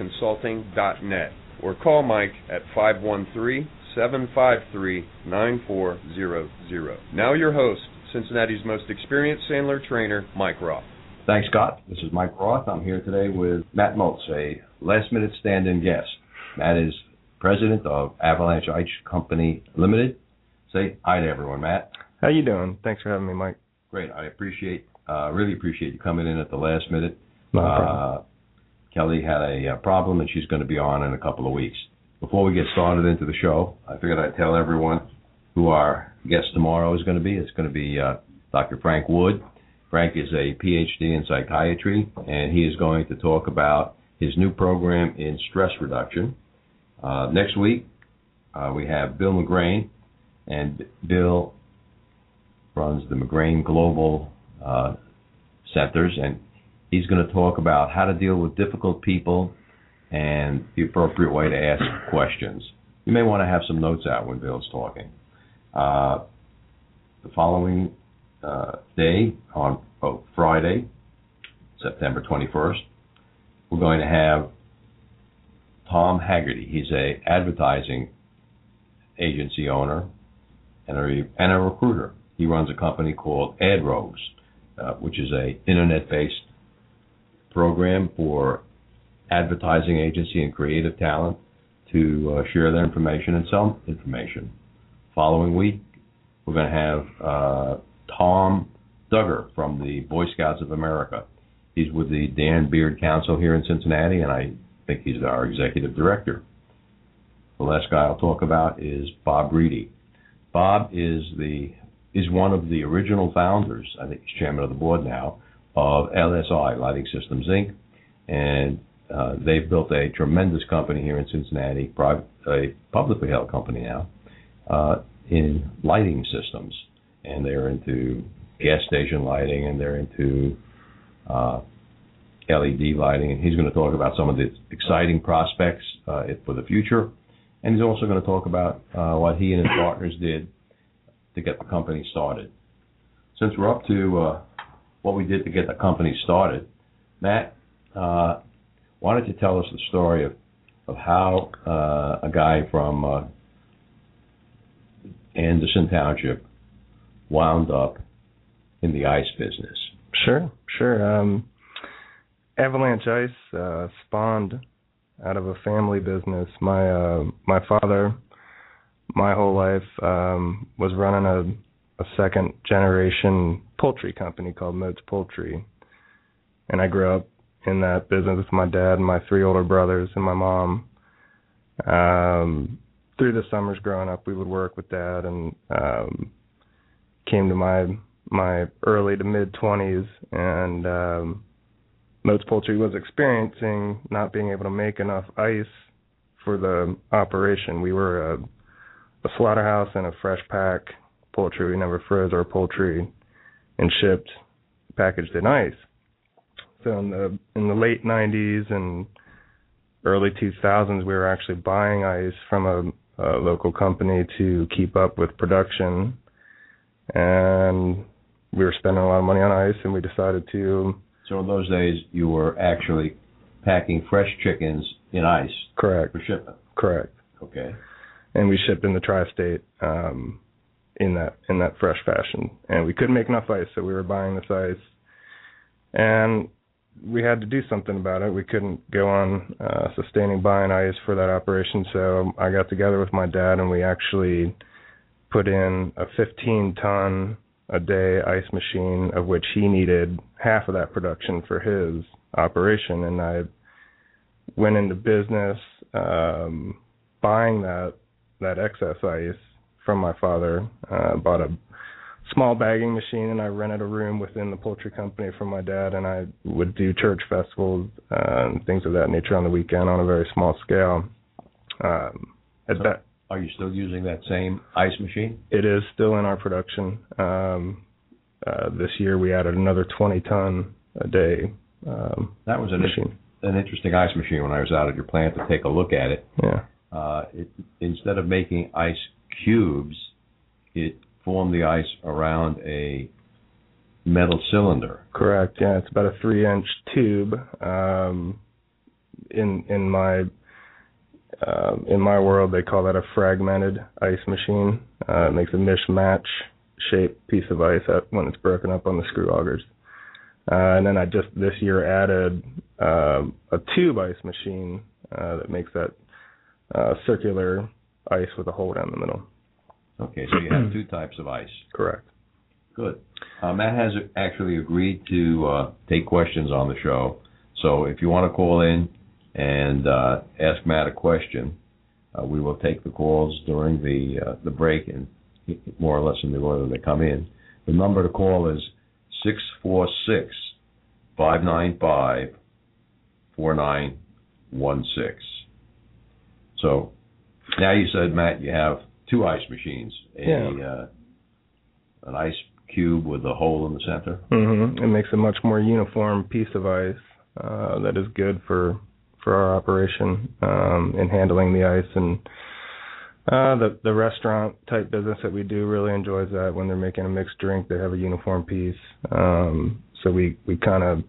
rothconsulting.net or call Mike at 513 753 9400. Now, your host, Cincinnati's most experienced Sandler trainer, Mike Roth. Thanks, Scott. This is Mike Roth. I'm here today with Matt Motz, a last minute stand in guest. Matt is president of Avalanche Ice Company Limited. Say hi to everyone, Matt. How you doing? Thanks for having me, Mike. Great. I appreciate, uh, really appreciate you coming in at the last minute. No problem. Uh, Kelly had a, a problem and she's going to be on in a couple of weeks. Before we get started into the show, I figured I'd tell everyone who our guest tomorrow is going to be. It's going to be uh, Dr. Frank Wood. Frank is a PhD in psychiatry, and he is going to talk about his new program in stress reduction. Uh, next week, uh, we have Bill McGrain, and Bill runs the McGrain Global uh, Centers, and he's going to talk about how to deal with difficult people and the appropriate way to ask questions. You may want to have some notes out when Bill's talking. Uh, the following uh, day on oh, Friday, September 21st. We're going to have Tom Haggerty. He's a advertising agency owner and a, and a recruiter. He runs a company called AdRose, uh, which is a internet-based program for advertising agency and creative talent to uh, share their information and sell information. Following week, we're going to have uh, Tom Duggar from the Boy Scouts of America. He's with the Dan Beard Council here in Cincinnati, and I think he's our executive director. The last guy I'll talk about is Bob Ready. Bob is the is one of the original founders, I think he's chairman of the board now, of LSI Lighting Systems Inc. And uh, they've built a tremendous company here in Cincinnati, a publicly held company now, uh, in lighting systems and they're into gas station lighting and they're into uh, LED lighting. And he's going to talk about some of the exciting prospects uh, for the future. And he's also going to talk about uh, what he and his partners did to get the company started. Since we're up to uh, what we did to get the company started, Matt, uh, why don't you tell us the story of, of how uh, a guy from Anderson Township wound up in the ice business? Sure, sure. Um, Avalanche Ice uh, spawned out of a family business. My uh, my father, my whole life, um, was running a, a second generation poultry company called Motz Poultry, and I grew up in that business with my dad and my three older brothers and my mom. Um, through the summers growing up, we would work with dad and um, came to my my early to mid 20s and um Motz Poultry was experiencing not being able to make enough ice for the operation. We were a, a slaughterhouse and a fresh pack poultry. We never froze our poultry and shipped packaged in ice. So in the in the late 90s and early 2000s, we were actually buying ice from a, a local company to keep up with production and we were spending a lot of money on ice, and we decided to. So in those days, you were actually packing fresh chickens in ice. Correct. For shipment. Correct. Okay. And we shipped in the tri-state um, in that in that fresh fashion, and we couldn't make enough ice, so we were buying this ice, and we had to do something about it. We couldn't go on uh, sustaining buying ice for that operation, so I got together with my dad, and we actually put in a 15 ton a day ice machine, of which he needed half of that production for his operation, and I went into business um, buying that that excess ice from my father. Uh, bought a small bagging machine, and I rented a room within the poultry company from my dad, and I would do church festivals uh, and things of that nature on the weekend on a very small scale. Um, at So- that, Are you still using that same ice machine? it is still in our production. Um, uh, this year we added another 20 ton a day um, That was an machine. an interesting ice machine when I was out at your plant to take a look at it. Yeah, Uh, it instead of making ice cubes, it formed the ice around a metal cylinder. correct. Yeah, it's about a three inch tube. Um, in in my um in my world, they call that a fragmented ice machine. Uh, it makes a mismatch shaped piece of ice when it's broken up on the screw augers. Uh, and then I just this year added um, a tube ice machine uh, that makes that uh, circular ice with a hole down the middle. Okay, so you have two types of ice. Correct. Good. Uh, Matt has actually agreed to uh, take questions on the show. So if you want to call in and uh, ask Matt a question, uh, we will take the calls during the uh, the break and more or less in the order they come in. The number to call is six four six five nine five four nine one six. So now you said Matt you have two ice machines. A Yeah. uh, an ice cube with a hole in the center. Mm-hmm. It makes a much more uniform piece of ice uh, that is good for for our operation um, in handling the ice and uh, the the restaurant type business that we do really enjoys that when they're making a mixed drink they have a uniform piece um, so we we kind of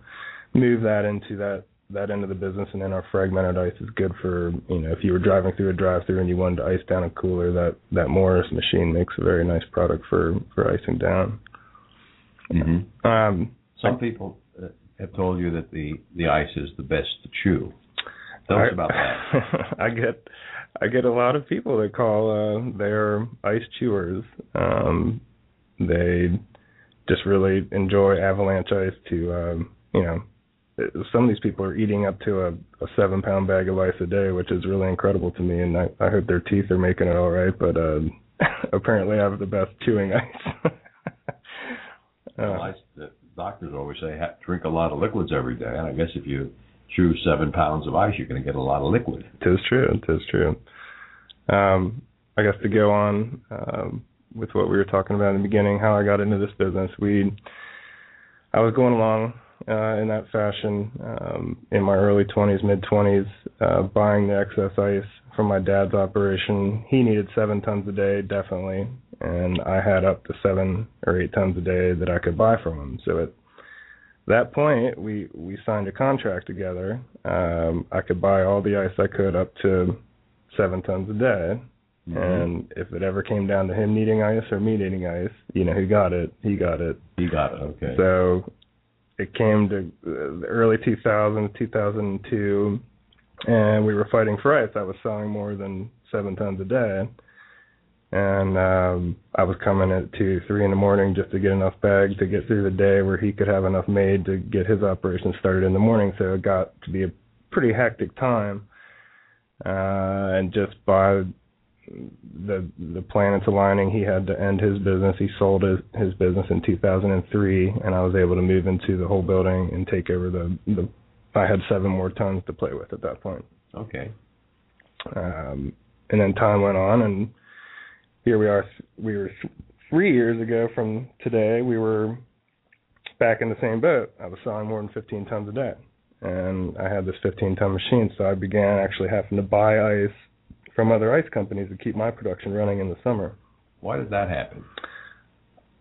move that into that that end of the business and then our fragmented ice is good for you know if you were driving through a drive through and you wanted to ice down a cooler that that Morris machine makes a very nice product for for icing down Mm-hmm. um Some people uh, have told you that the the ice is the best to chew. Tell us I- about that. I get I get a lot of people that call uh they're ice chewers. Um they just really enjoy avalanche ice to um you know some of these people are eating up to a, a seven pound bag of ice a day, which is really incredible to me and I, I hope their teeth are making it all right, but uh apparently I have the best chewing ice. Well, uh, ice, the doctors always say ha- drink a lot of liquids every day, and I guess if you chew seven pounds of ice, you're going to get a lot of liquid. Tis true. Tis true. Um, I guess to go on um, with what we were talking about in the beginning, how I got into this business. We, I was going along uh, in that fashion um, in my early 20s, mid 20s, uh, buying the excess ice from my dad's operation. He needed seven tons a day, definitely, and I had up to seven or eight tons a day that I could buy from him. So at that point, we we signed a contract together. Um, I could buy all the ice I could up to seven tons a day. Mm-hmm. And if it ever came down to him needing ice or me needing ice, you know, who got it, he got it. He got it. Okay. So it came to uh, the early 2000s, 2002, and we were fighting for ice. I was selling more than seven tons a day, and um, I was coming at two, three in the morning just to get enough bags to get through the day where he could have enough made to get his operation started in the morning. So it got to be a pretty hectic time, uh, and just by the the planets aligning, he had to end his business. He sold his his business in 2003, and I was able to move into the whole building and take over the the. I had seven more tons to play with at that point. okay. Um, and then time went on, and here we are. We were three years ago from today. We were back in the same boat. I was selling more than 15 tons a day, and I had this 15 ton machine. So I began actually having to buy ice from other ice companies to keep my production running in the summer. Why did that happen?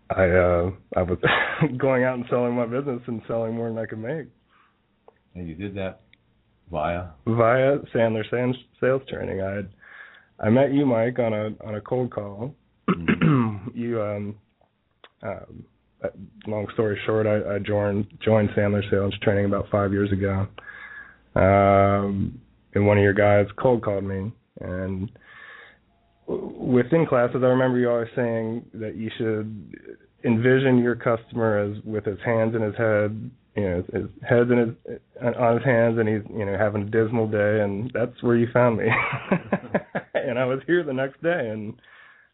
I uh I was going out and selling my business and selling more than I could make And you did that via. via Sandler Sales sales training. I had I met you, Mike, on a on a cold call. you um, um uh, long story short, I, I joined joined Sandler Sales Training about five years ago. Um, and one of your guys cold called me, and within classes, I remember you always saying that you should envision your customer as with his hands in his head, you know, his head's in his on his hands, and he's you know having a dismal day, and that's where you found me. and I was here the next day, and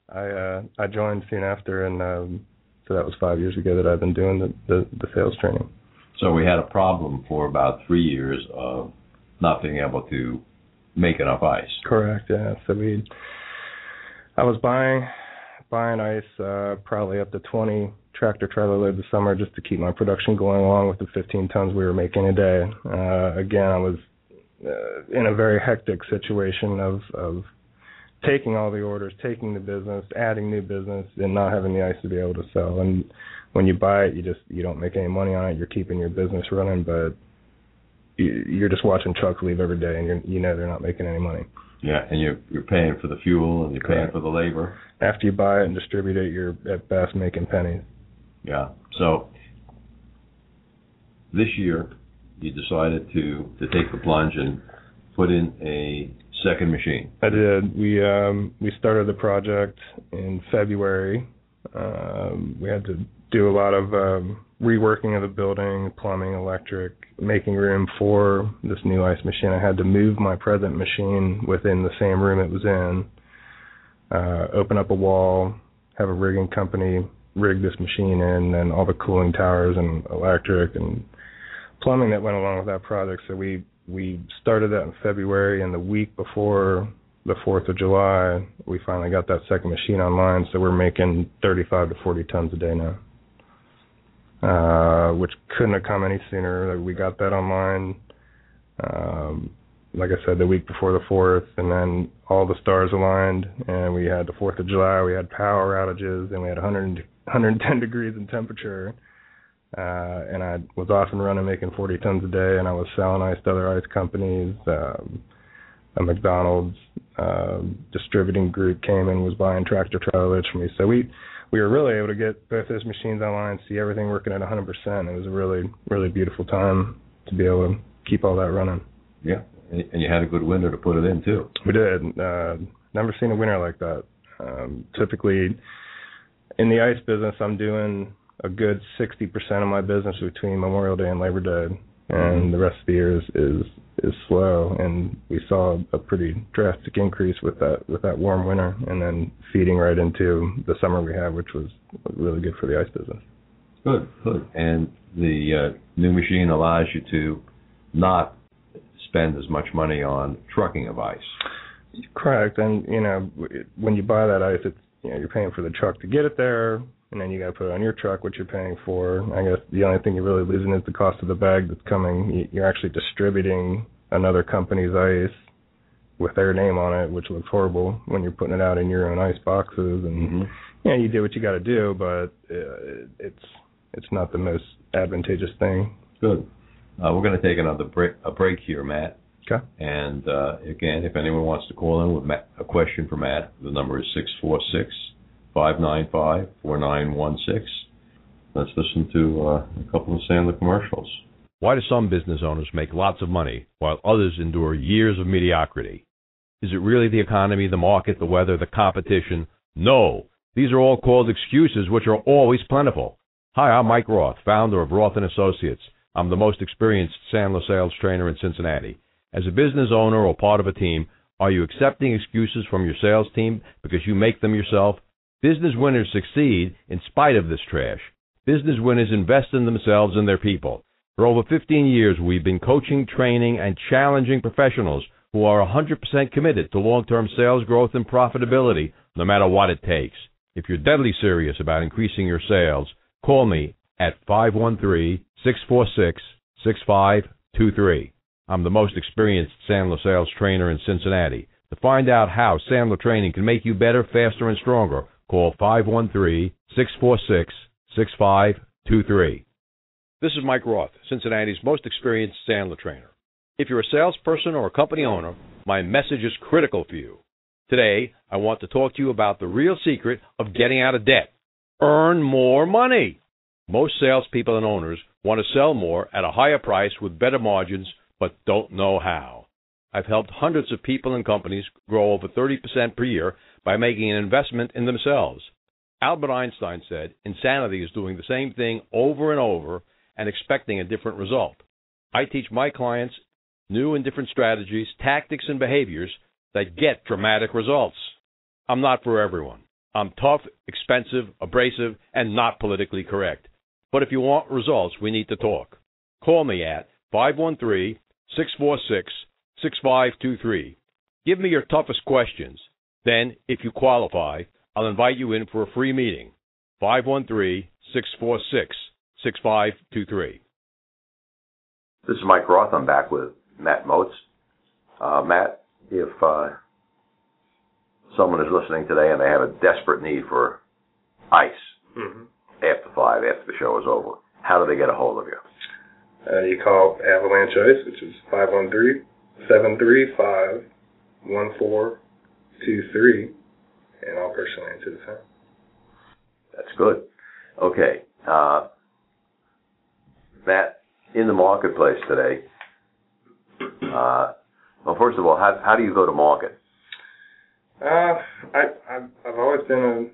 I uh, I joined soon after, and um, so that was five years ago that I've been doing the, the the sales training. So we had a problem for about three years of not being able to make enough ice. Correct. Yeah. So we, I was buying buying ice uh, probably up to 20 tractor trailer loads a summer just to keep my production going along with the 15 tons we were making a day. Uh, again, I was uh, in a very hectic situation of of taking all the orders, taking the business, adding new business, and not having the ice to be able to sell. And when you buy it, you just you don't make any money on it. You're keeping your business running, but you're just watching trucks leave every day, and you you know they're not making any money. Yeah, and you're you're paying for the fuel and you're Correct. paying for the labor. After you buy it and distribute it, you're at best making pennies. Yeah. So this year, you decided to to take the plunge and put in a second machine. I did. We um we started the project in February. Um, we had to do a lot of um, reworking of the building, plumbing, electric, making room for this new ice machine. I had to move my present machine within the same room it was in, uh, open up a wall, have a rigging company rig this machine in, and all the cooling towers and electric and plumbing that went along with that project. So we we started that in February, and the week before the 4th of July, we finally got that second machine online. So we're making 35 to 40 tons a day now uh, which couldn't have come any sooner. We got that online, um, like I said, the week before the fourth, and then all the stars aligned, and we had the Fourth of July. We had power outages, and we had 100, 110 degrees in temperature. Uh, and I was off and running, making 40 tons a day, and I was selling ice to other ice companies. Um, a McDonald's uh, distributing group came and was buying tractor trailers from me. So we we were really able to get both those machines online, see everything working at 100%. It was a really, really beautiful time to be able to keep all that running. Yeah, and you had a good winter to put it in too. We did. Uh, never seen a winter like that. Um, typically, in the ice business, I'm doing a good 60% of my business between Memorial Day and Labor Day, and mm-hmm. the rest of the year is, is is slow, and we saw a pretty drastic increase with that with that warm winter, and then feeding right into the summer we have, which was really good for the ice business. Good, good. And the uh, new machine allows you to not spend as much money on trucking of ice. Correct, and you know when you buy that ice, it's you know you're paying for the truck to get it there, and then you got to put it on your truck, what you're paying for. I guess the only thing you're really losing is the cost of the bag that's coming. You're actually distributing another company's ice with their name on it, which looks horrible when you're putting it out in your own ice boxes. And mm-hmm. yeah, you do what you got to do, but uh, it's it's not the most advantageous thing. Good. Uh, we're going to take another break a break here, Matt. Okay. And uh, again, if anyone wants to call in with Matt, a question for Matt, the number is six four six 595 4916. Let's listen to uh, a couple of Sandler commercials. Why do some business owners make lots of money while others endure years of mediocrity? Is it really the economy, the market, the weather, the competition? No. These are all called excuses which are always plentiful. Hi, I'm Mike Roth, founder of Roth and Associates. I'm the most experienced Sandler sales trainer in Cincinnati. As a business owner or part of a team, are you accepting excuses from your sales team because you make them yourself? Business winners succeed in spite of this trash. Business winners invest in themselves and their people. For over 15 years, we've been coaching, training, and challenging professionals who are 100% committed to long-term sales growth and profitability, no matter what it takes. If you're deadly serious about increasing your sales, call me at 513-646-6523. I'm the most experienced Sandler sales trainer in Cincinnati. To find out how Sandler training can make you better, faster, and stronger, Call 513 646 6523. This is Mike Roth, Cincinnati's most experienced Sandler trainer. If you're a salesperson or a company owner, my message is critical for you. Today, I want to talk to you about the real secret of getting out of debt. Earn more money. Most salespeople and owners want to sell more at a higher price with better margins, but don't know how. I've helped hundreds of people and companies grow over 30% per year by making an investment in themselves. Albert Einstein said, Insanity is doing the same thing over and over and expecting a different result. I teach my clients new and different strategies, tactics, and behaviors that get dramatic results. I'm not for everyone. I'm tough, expensive, abrasive, and not politically correct. But if you want results, we need to talk. Call me at 513 646 6523. Give me your toughest questions. Then, if you qualify, I'll invite you in for a free meeting. 513 646 6523. This is Mike Roth. I'm back with Matt Motz. Uh, Matt, if uh, someone is listening today and they have a desperate need for ice Mm-hmm. after five, after the show is over, how do they get a hold of you? Uh, you call Avalanche Ice, which is 513-735-1423, and I'll personally answer the phone. That's good. Okay. Uh, Matt, in the marketplace today, uh, well, first of all, how, how do you go to market? Uh, I, I've, I've always been a,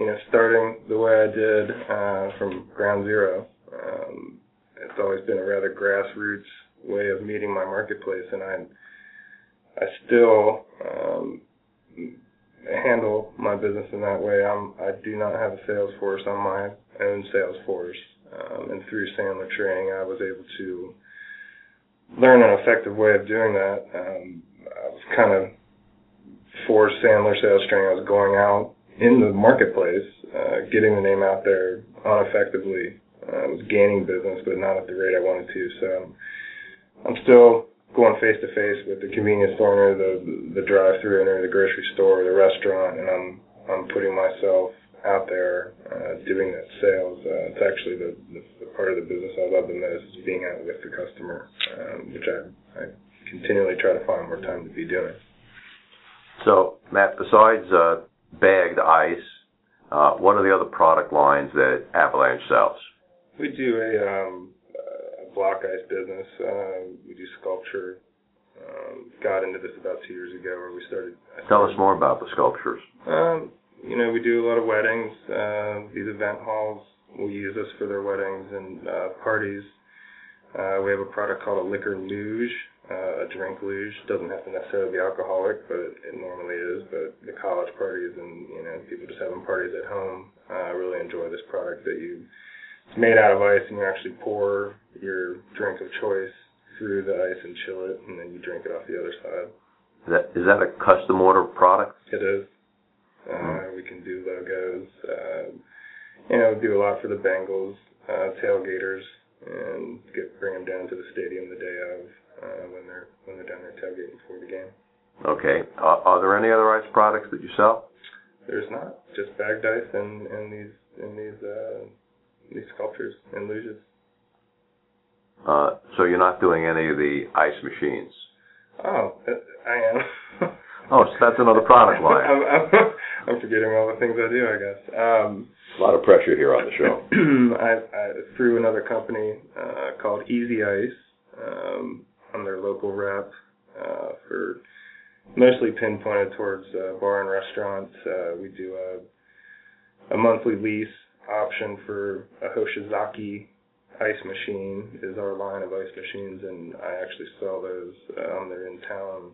you know, starting the way I did uh, from ground zero. Um, it's always been a rather grassroots way of meeting my marketplace, and I, I still um, handle my business in that way. I'm, I do not have a sales force on my own sales force, um, and through Sandler training, I was able to learn an effective way of doing that. Um, I was kind of for Sandler sales training, I was going out in the marketplace, uh, getting the name out there uneffectively. Uh, I was gaining business, but not at the rate I wanted to. So I'm still going face to face with the convenience store owner, the the drive-through owner, the grocery store, the restaurant, and I'm I'm putting myself out there uh, doing that sales. Uh, it's actually the, the the part of the business I love the most is being out with the customer, um, which I I continually try to find more time to be doing. So, Matt, besides uh, bagged ice, uh, what are the other product lines that Avalanche sells? We do a, um, a block ice business. Uh, we do sculpture. Um, got into this about two years ago, where we started. I Tell us more about the sculptures. Um, you know, we do a lot of weddings. Uh, these event halls will use us for their weddings and uh, parties. Uh, we have a product called a liquor luge, uh, a drink luge. Doesn't have to necessarily be alcoholic, but it, it normally is. But the college parties and you know people just having parties at home uh, really enjoy this product that you. It's made out of ice, and you actually pour your drink of choice through the ice and chill it, and then you drink it off the other side. Is that, is that a custom order product? It is. Uh, we can do logos. Uh, you know, do a lot for the Bengals, uh, tailgaters, and get bring them down to the stadium the day of uh, when they're when they're down there tailgating before the game. Okay. Uh, are there any other ice products that you sell? There's not just bagged ice and and these and these uh, these sculptures and luges. Uh, so you're not doing any of the ice machines? Oh, I am. Oh, so that's another product line. I'm, I'm, I'm forgetting all the things I do. I guess. Um, A lot of pressure here on the show. I, I through another company uh, called Easy Ice. Um, I'm their local rep uh, for mostly pinpointed towards uh, bar and restaurants. Uh, we do a a monthly lease option for a Hoshizaki ice machine is our line of ice machines, and I actually sell those. Um, they're in town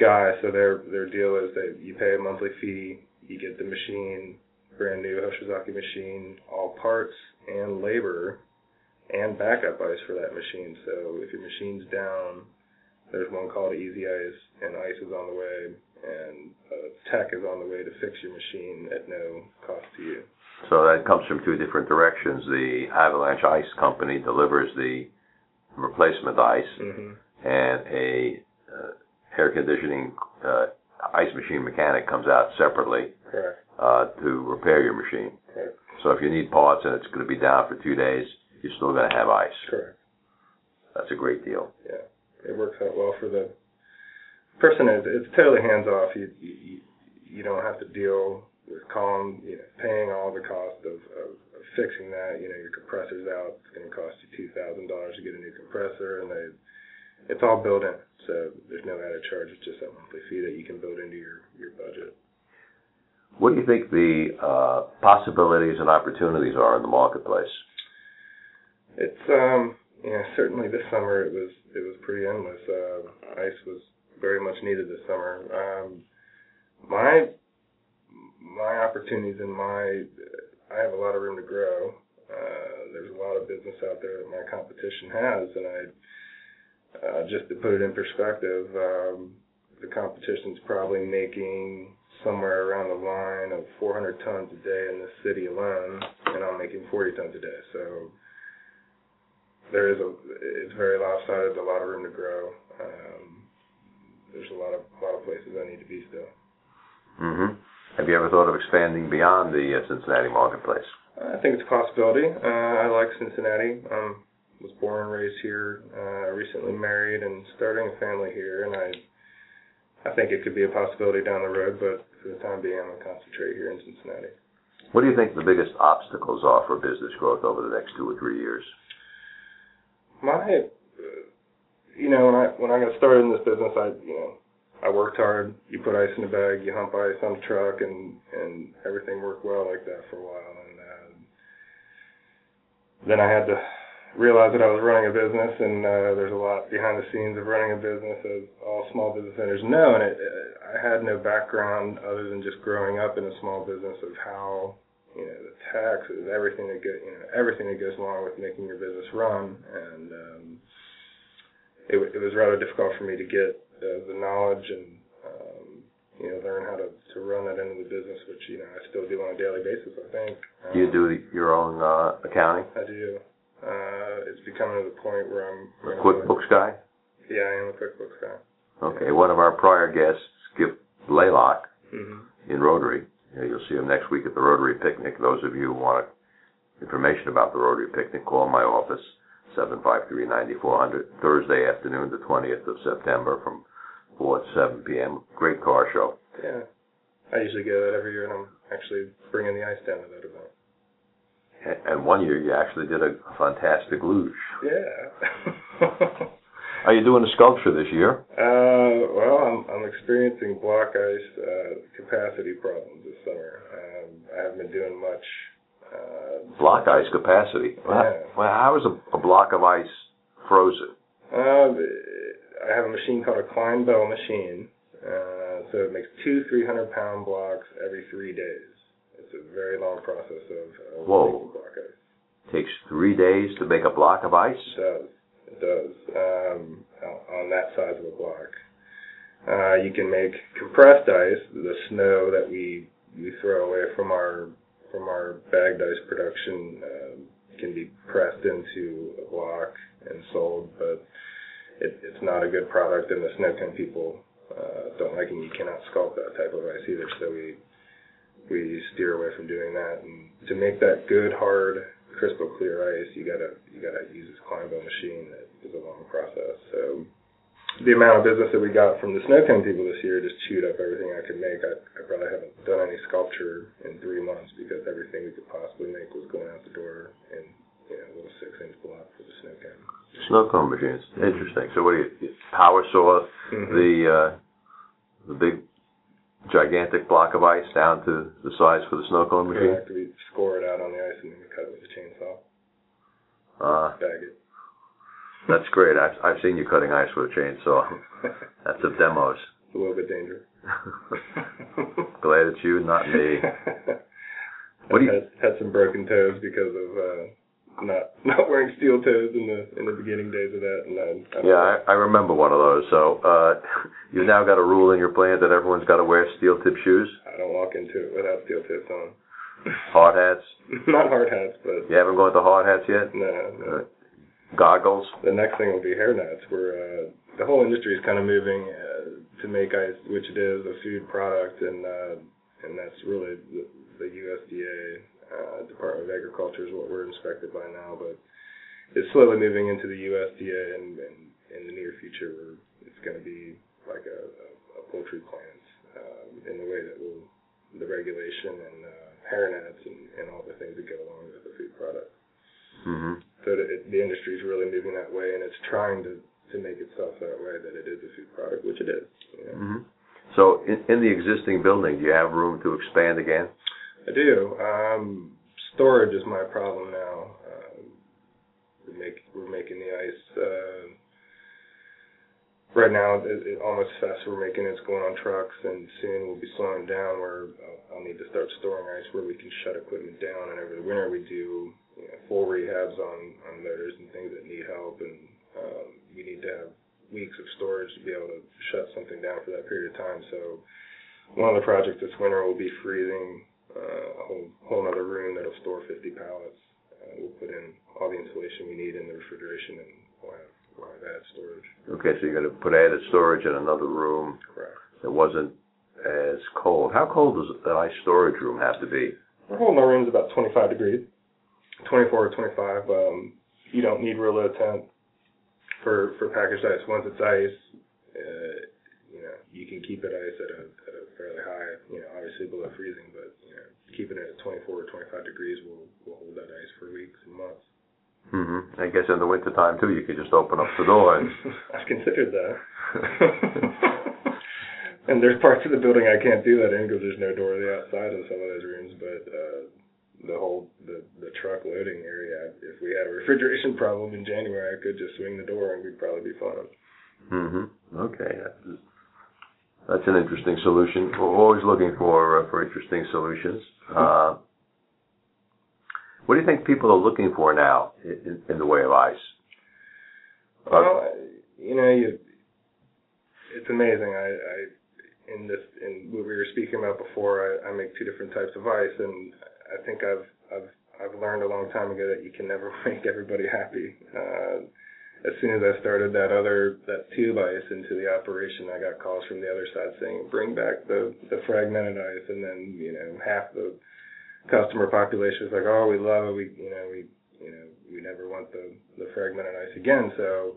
guy, so their their deal is that you pay a monthly fee, you get the machine, brand new Hoshizaki machine, all parts and labor, and backup ice for that machine. So if your machine's down, there's one called Easy Ice, and ice is on the way, and uh, tech is on the way to fix your machine at no cost to you. So that comes from two different directions. The Avalanche Ice Company delivers the replacement ice, hmm and a uh, air conditioning uh, ice machine mechanic comes out separately uh, to repair your machine. Correct. So if you need parts and it's going to be down for two days, you're still going to have ice. Correct. That's a great deal. Yeah, it works out well for the person. Is it's totally hands off. You you you don't have to deal with calling, you know, paying all the cost of, of, of fixing that. You know, your compressor's out. It's going to cost you two thousand dollars to get a new compressor, and they it's all built in. So there's no added charge. It's just a monthly fee that you can build into your your budget. What do you think the uh, possibilities and opportunities are in the marketplace? It's um yeah certainly this summer it was it was pretty endless. Uh, ice was very much needed this summer. Um, my my opportunities and my I have a lot of room to grow. Uh, there's a lot of business out there that my competition has, and I uh, just to put it in perspective, um, the competition's probably making somewhere around the line of 400 tons a day in the city alone, and I'm making 40 tons a day. So there is a it's very lopsided, a lot of room to grow. Um, there's a lot of a lot of places I need to be still. Mm-hmm. Have you ever thought of expanding beyond the uh, Cincinnati marketplace? I think it's a possibility. Uh, I like Cincinnati. Um, was born and raised here. Uh, recently married and starting a family here, and I I think it could be a possibility down the road. But for the time being, I'm gonna concentrate here in Cincinnati. What do you think the biggest obstacles are for business growth over the next two or three years? My, uh, you know, when I when I got started in this business, I you know I worked hard. You put ice in a bag, you hump ice on the truck, and and everything worked well like that for a while. And uh, then I had to realize that I was running a business, and uh, there's a lot behind the scenes of running a business, as all small business owners know. And it, it, I had no background other than just growing up in a small business of how you know the taxes, everything that go, you know everything that goes along with making your business run, and um, it, it was rather difficult for me to get the, the knowledge and um, you know learn how to, to run that end of the business, which you know I still do on a daily basis. I think. Um, Do you do your own uh, accounting? I do. Uh, it's becoming to the point where I'm. A QuickBooks guy? Yeah, I am a QuickBooks guy. Okay. One of our prior guests, Skip Laylock, Mm-hmm. in Rotary. You'll see him next week at the Rotary Picnic. Those of you who want information about the Rotary Picnic, call my office, 753-9400, Thursday afternoon, the 20th of September from 4 to 7 p.m. Great car show. Yeah. I usually go that every year, and I'm actually bringing the ice down to that event. And one year you actually did a fantastic luge. Yeah. Are you doing a sculpture this year? uh, well, I'm, I'm experiencing block ice uh, capacity problems this summer. Um, I haven't been doing much. Uh, Block ice capacity. Well, Yeah. well, how is a, a block of ice frozen? uh, I have a machine called a Clinebell machine. Uh, so it makes two 300 pound blocks every three days. It's a very long process of, of Whoa. making block ice. Takes three days to make a block of ice. It does. It does. Um, on on that size of a block. Uh, you can make compressed ice, the snow that we we throw away from our from our bagged ice production, um, can be pressed into a block and sold, but it, it's not a good product, and the snow people uh, don't like it. You cannot sculpt that type of ice either, so we we steer away from doing that. And to make that good, hard, crystal clear ice, you gotta you gotta use this Clinebell machine. That is a long process. So the amount of business that we got from the snow cone people this year just chewed up everything I could make. I, I probably haven't done any sculpture in three months because everything we could possibly make was going out the door in you know little six inch block for the snow cone. Snow cone machines. Interesting. So what do you, power saw Mhm. the uh, the big gigantic block of ice down to the size for the snow cone machine? Correct. We score it out on the ice and then we cut it with a chainsaw, Uh, bag it. That's great. I've I've seen you cutting ice with a chainsaw. That's the demos. it's a little bit dangerous. Glad it's you, not me. What do you- had, had some broken toes because of uh, not not wearing steel toes in the in the beginning days of that, and I, I Yeah, I, I remember one of those. So uh, you've now got a rule in your plan that everyone's got to wear steel tip shoes, I don't walk into it without steel tips on. hard hats. not hard hats, but You haven't gone to hard hats yet. no, no. Goggles. The next thing will be hair nets, where uh, the whole industry is kind of moving uh, to make ice, which it is, a food product, and uh, and that's really the, the USDA uh, Department of Agriculture is what we're inspected by now, but it's slowly moving into the USDA, and, and in the near future, we're, it's going to be like a, a, a poultry plant um, in the way that will the regulation and uh, hair nets and, and all the things that go along with a food product. hmm That it, the industry is really moving that way, and it's trying to to make itself that way that it is a food product, which it is. You know? hmm So, in, in the existing building, do you have room to expand again? I do. Um, storage is my problem now. Uh, we're, make, we're making the ice. Uh, right now, it, it, almost fast we're making it's going on trucks, and soon we'll be slowing down where I'll, I'll need to start storing ice where we can shut equipment down. And over the winter, we do you know, full rehabs on on motors and things that need help, and um, we need to have weeks of storage to be able to shut something down for that period of time. So one of the projects this winter will be freezing uh, a whole whole other room that'll store 50 pallets. Uh, we'll put in all the insulation we need in the refrigeration, and we'll have, we'll added storage. Okay, so you're to put added storage in another room. Correct. That wasn't as cold. How cold does an ice storage room have to be? We're holding our rooms about 25 degrees, 24 or 25. Um, you don't need real low temp for for packaged ice. Once it's ice, uh, you know you can keep it ice at a, at a fairly high, you know, obviously below freezing, but you know keeping it at 24 or 25 degrees will will hold that ice for weeks and months. Hmm I guess in the wintertime too, you could just open up the door and. I've considered that. and there's parts of the building I can't do that in because there's no door to the outside of some of those rooms, but. uh the whole the the truck loading area. If we had a refrigeration problem in January, I could just swing the door and we'd probably be fine. Mhm. Okay. That's, that's an interesting solution. We're always looking for uh, for interesting solutions. Uh, what do you think people are looking for now in, in the way of ice? Well, you know, you, it's amazing. I, I in this in what we were speaking about before, I, I make two different types of ice, and I think I've I've I've learned a long time ago that you can never make everybody happy. Uh, as soon as I started that other that tube ice into the operation, I got calls from the other side saying, "Bring back the the fragmented ice," and then you know half the customer population is like, "Oh, we love it. We you know we you know we never want the the fragmented ice again." So.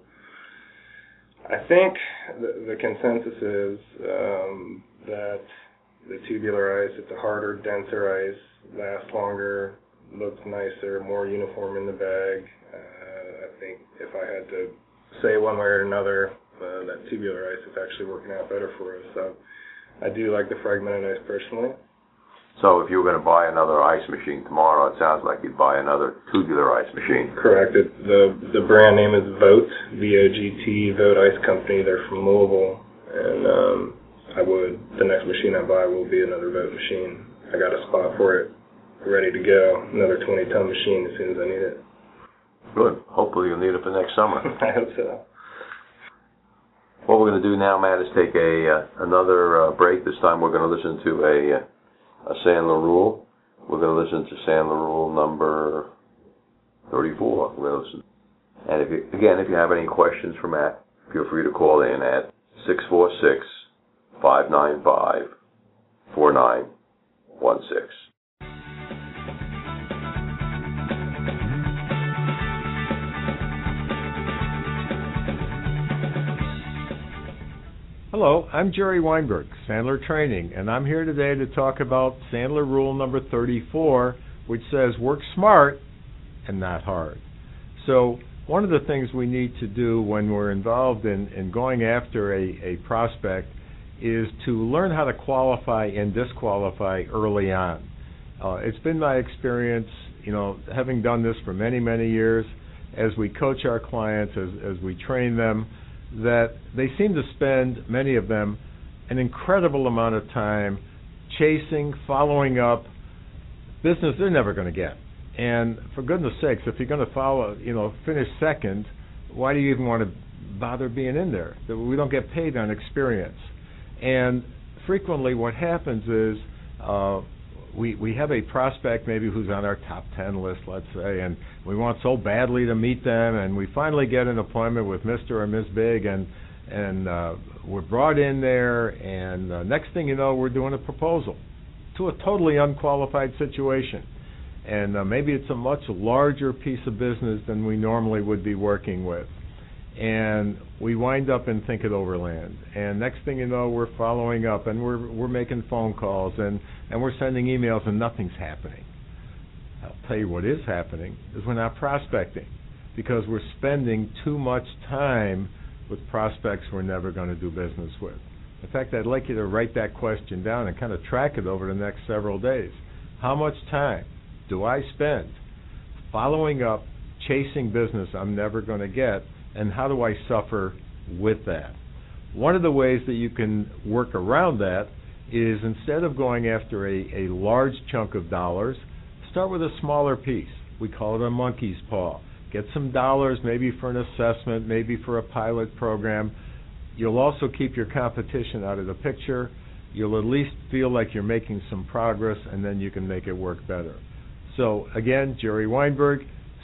I think the, the consensus is um, that the tubular ice, it's a harder, denser ice lasts longer, looks nicer, more uniform in the bag. Uh, I think if I had to say one way or another, uh, that tubular ice is actually working out better for us. So I do like the fragmented ice personally. So if you were going to buy another ice machine tomorrow, it sounds like you'd buy another tubular ice machine. Correct. It, the the brand name is Vogt, V-O-G-T, Vogt Ice Company. They're from Louisville, and um, I would the next machine I buy will be another Vogt machine. I got a spot for it ready to go. Another 20 ton machine as soon as I need it. Good. Hopefully you'll need it for next summer. I hope so. What we're going to do now, Matt, is take a uh, another uh, break. This time we're going to listen to a uh, a Sandler rule. We're going to listen to Sandler rule number 34. We're going to listen. And if you, again, if you have any questions for Matt, feel free to call in at 646 595 4916. Hello, I'm Jerry Weinberg, Sandler Training, and I'm here today to talk about Sandler Rule number 34, which says work smart and not hard. So, one of the things we need to do when we're involved in, in going after a, a prospect is to learn how to qualify and disqualify early on. Uh, it's been my experience, you know, having done this for many, many years, as we coach our clients, as, as we train them, that they seem to spend, many of them, an incredible amount of time chasing, following up business they're never going to get. And for goodness sakes, if you're going to follow, you know, finish second, why do you even want to bother being in there? We don't get paid on experience. And frequently, what happens is uh, we we have a prospect maybe who's on our top 10 list let's say and we want so badly to meet them and we finally get an appointment with Mr. or Ms. Big and and uh we're brought in there and uh, next thing you know we're doing a proposal to a totally unqualified situation and uh, maybe it's a much larger piece of business than we normally would be working with and we wind up in Think It Overland. And next thing you know, we're following up and we're we're making phone calls and and we're sending emails and nothing's happening. I'll tell you what is happening is we're not prospecting because we're spending too much time with prospects we're never going to do business with. In fact, I'd like you to write that question down and kind of track it over the next several days. How much time do I spend following up, chasing business I'm never going to get, and how do I suffer with that? One of the ways that you can work around that is instead of going after a, a large chunk of dollars, start with a smaller piece. We call it a monkey's paw. Get some dollars, maybe for an assessment, maybe for a pilot program. You'll also keep your competition out of the picture. You'll at least feel like you're making some progress, and then you can make it work better. So, again, Jerry Weinberg,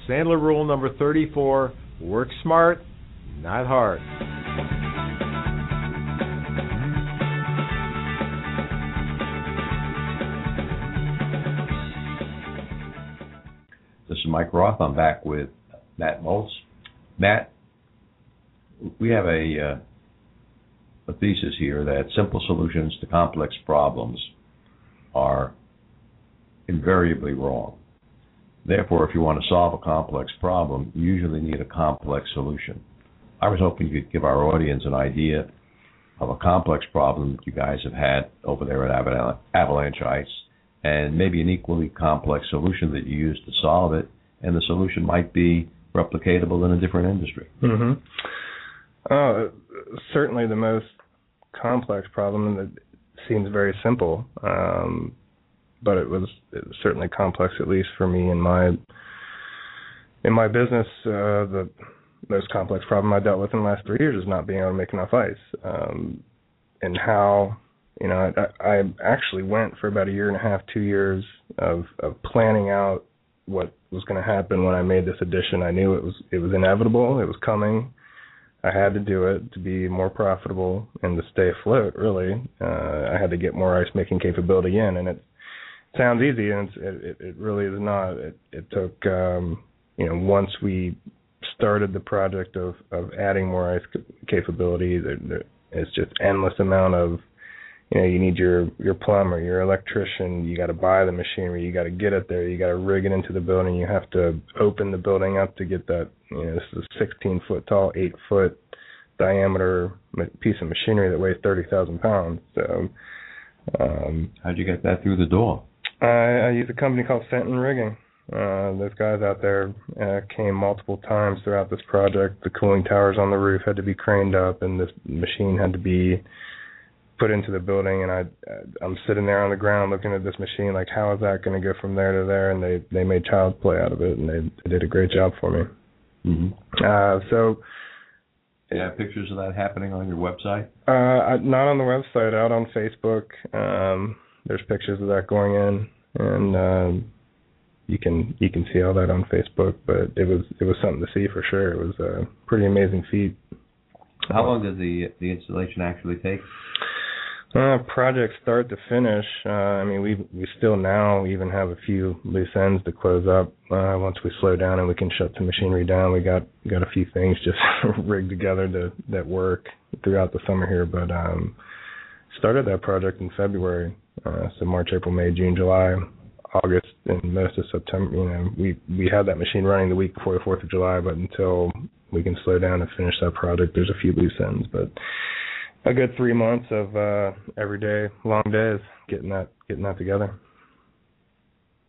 Sandler rule number 34 work smart, not hard. This is Mike Roth. I'm back with Matt Motz. Matt, we have a uh, a thesis here that simple solutions to complex problems are invariably wrong. Therefore, if you want to solve a complex problem, you usually need a complex solution. I was hoping you could give our audience an idea of a complex problem that you guys have had over there at Avalanche Ice, and maybe an equally complex solution that you use to solve it, and the solution might be replicatable in a different industry. Mm-hmm. Uh, certainly, the most complex problem that seems very simple, um, but it was, it was, certainly complex, at least for me in my in my business. Uh, the most complex problem I dealt with in the last three years is not being able to make enough ice, um, and how you know I, I actually went for about a year and a half, two years of of planning out what was going to happen when I made this addition. I knew it was it was inevitable, it was coming. I had to do it to be more profitable and to stay afloat. Really, uh, I had to get more ice making capability in, and it sounds easy, and it, it really is not. It, it took um, you know once we started the project of of adding more ice capability, there, there, it's just endless amount of you know you need your your plumber your electrician you got to buy the machinery you got to get it there you got to rig it into the building you have to open the building up to get that you know this is a 16 foot tall 8 foot diameter piece of machinery that weighs 30,000 pounds so um how'd you get that through the door I, I use a company called Fenton Rigging uh, those guys out there uh, came multiple times throughout this project. The cooling towers on the roof had to be craned up, and this machine had to be put into the building and I I'm sitting there on the ground looking at this machine like how is that going to go from there to there and they they made child play out of it and they, they did a great job for me. Mm-hmm. Uh, so yeah, pictures of that happening on your website? Uh, not on the website, out on Facebook. Um, there's pictures of that going in, and um, you can you can see all that on Facebook. But it was it was something to see for sure. It was a pretty amazing feat. How long did the the installation actually take? Uh, project start to finish. Uh, I mean, we we still now even have a few loose ends to close up. Uh, once we slow down and we can shut the machinery down, we got got a few things just rigged together to that work throughout the summer here. But um, started that project in February. Uh, so March, April, May, June, July, August, and most of September. You know, we we had that machine running the week before the Fourth of July, but until we can slow down and finish that project, there's a few loose ends, but a good three months of uh every day long days getting that getting that together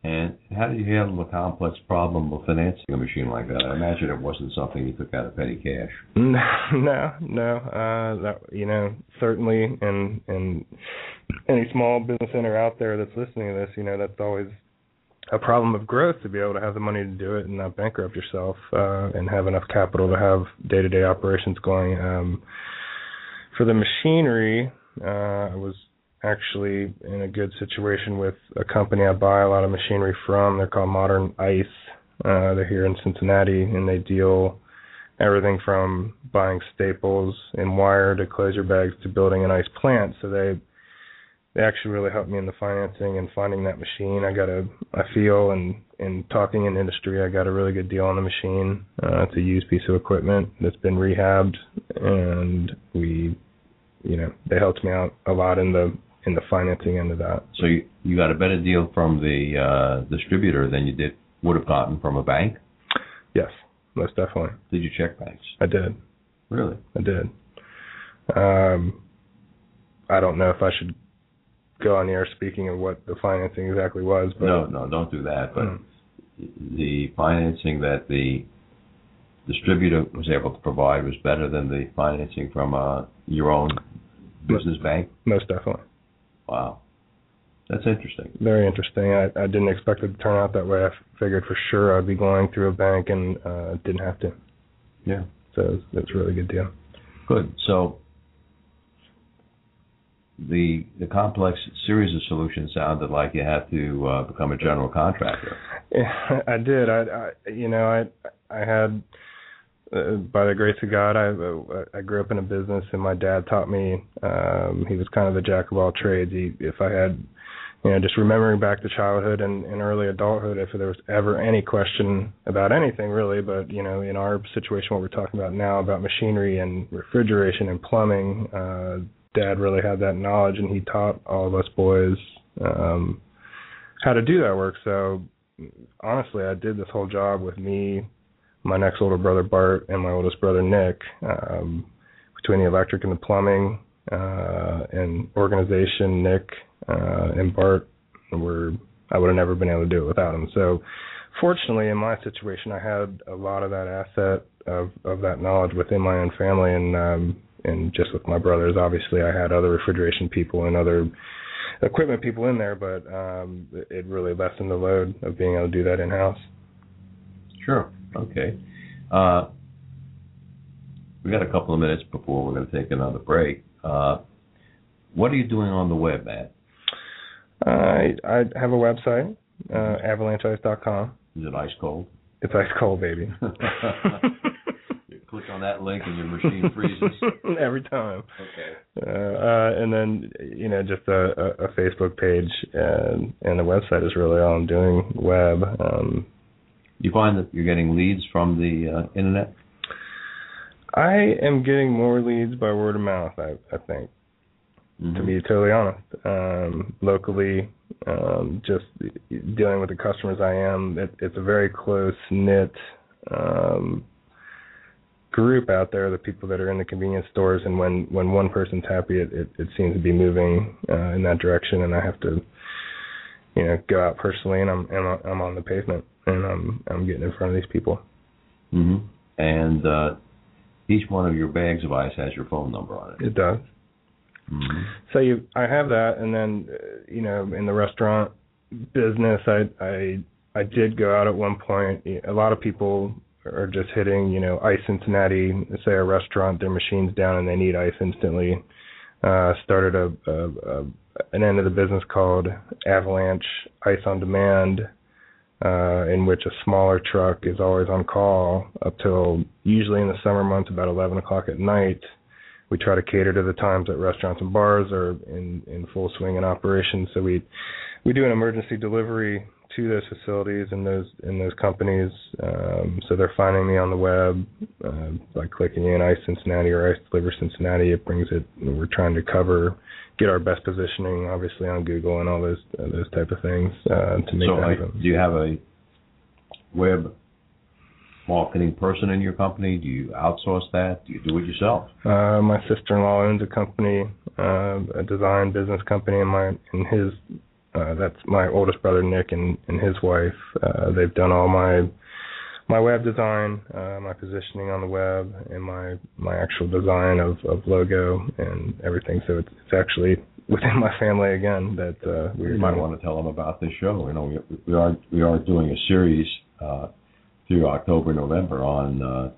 and how did you handle a complex problem of financing a machine like that? I imagine it wasn't something you took out of petty cash. No, no. Uh, that you know, certainly, and and any small business owner out there that's listening to this, you know, that's always a problem of growth to be able to have the money to do it and not bankrupt yourself, uh, and have enough capital to have day-to-day operations going. Um, for the machinery, uh, I was actually in a good situation with a company I buy a lot of machinery from. They're called Modern Ice. Uh, they're here in Cincinnati, and they deal everything from buying staples and wire to closure bags to building an ice plant. So they they actually really helped me in the financing and finding that machine. I got a I feel and in talking in industry, I got a really good deal on the machine. Uh, it's a used piece of equipment that's been rehabbed, and we you know they helped me out a lot in the in the financing end of that. So you you got a better deal from the uh, distributor than you did would have gotten from a bank. Yes, most definitely. Did you check banks? I did. Really? I did. Um, I don't know if I should go on the air speaking of what the financing exactly was. But no, no, don't do that. But Mm. the financing that the distributor was able to provide was better than the financing from uh, your own business bank. most definitely, Wow, that's interesting. very interesting. I, I didn't expect it to turn out that way. I figured for sure I'd be going through a bank and uh, didn't have to. Yeah. So that's a really good deal. Good. So the the complex series of solutions sounded like you had to uh, become a general contractor. Yeah, I did. I, I you know, I I had uh, by the grace of God, I I grew up in a business, and my dad taught me. Um, he was kind of the jack of all trades. He, if I had, you know, just remembering back to childhood and, and early adulthood, if there was ever any question about anything really, but you know, in our situation, what we're talking about now about machinery and refrigeration and plumbing, uh, Dad really had that knowledge, and he taught all of us boys um, how to do that work. So honestly, I did this whole job with me, my next older brother Bart, and my oldest brother Nick. Um, between the electric and the plumbing uh, and organization, Nick uh, and Bart were I would have never been able to do it without them. So fortunately, in my situation, I had a lot of that asset of of that knowledge within my own family, and um, and just with my brothers. Obviously, I had other refrigeration people and other equipment people in there, but um, it really lessened the load of being able to do that in house. Sure. Okay. Uh, we got a couple of minutes before we're going to take another break. Uh, what are you doing on the web, Matt? I I have a website, uh, avalancheice.com. Is it ice cold? It's ice cold, baby. you click on that link and your machine freezes. Every time. Okay. Uh, uh, and then you know just a, a, a Facebook page and and the website is really all I'm doing. Web. Um, You find that you're getting leads from the uh, internet? I am getting more leads by word of mouth. I I think. Mm-hmm. to be totally honest. Um, locally, um, just dealing with the customers I am, it, it's a very close knit um, group out there. The people that are in the convenience stores, and when when one person's happy, it it, it seems to be moving uh, in that direction, and I have to. You know, go out personally, and I'm I'm, I'm on the pavement, and I'm I'm getting in front of these people. hmm And uh, each one of your bags of ice has your phone number on it. It does. hmm So you, I have that, and then uh, you know, in the restaurant business, I I I did go out at one point. A lot of people are just hitting, you know, Ice Cincinnati. Say a restaurant, their machine's down and they need ice instantly. Uh, started a, a, a an end of the business called Avalanche Ice on Demand, uh, in which a smaller truck is always on call up till usually in the summer months about 11 o'clock at night we try to cater to the times that restaurants and bars are in in full swing in operation. So we we do an emergency delivery to those facilities and those in those companies. Um, so they're finding me on the web uh, by clicking in Ice Cincinnati or Ice Deliver Cincinnati. It brings it. We're trying to cover get our best positioning, obviously on Google and all those uh, those type of things uh, to make So, that happen. do you have a web marketing person in your company? Do you outsource that? Do you do it yourself? Uh, my sister-in-law owns a company, uh, a design business company, and my and his uh, that's my oldest brother Nick and and his wife. Uh, they've done all my my web design, uh, my positioning on the web, and my my actual design of of logo and everything. So it's it's actually within my family again that uh, we You might want to tell them about this show. You know, we, we are we are doing a series uh, through October, November on uh,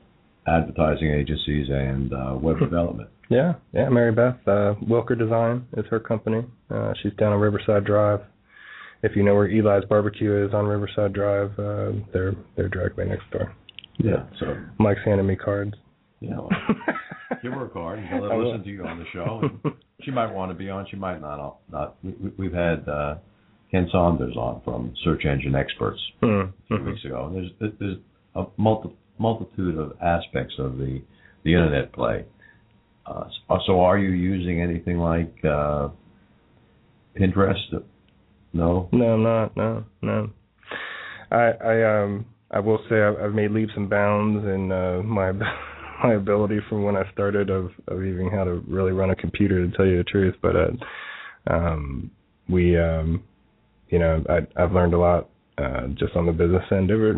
advertising agencies and uh, web development. Yeah, yeah. Mary Beth uh, Wilker Design is her company. Uh, she's down on Riverside Drive. If you know where Eli's Barbecue is on Riverside Drive, uh, they're they're directly next door. Yeah. So Mike's handing me cards. you know, give her a card and tell her listen to you on the show. And she might want to be on. She might not. Not. We, we've had uh, Ken Saunders on from Search Engine Experts Mm, a few mhm. weeks ago. And there's there's a multi, multitude of aspects of the the internet play. Uh, so, are you using anything like uh, Pinterest? No. No, I'm not. No, no. I I um I will say I've, made leaps and bounds in uh, my my ability from when I started of of even how to really run a computer to tell you the truth. But uh, um, we, um, you know, I, I've learned a lot uh, just on the business end over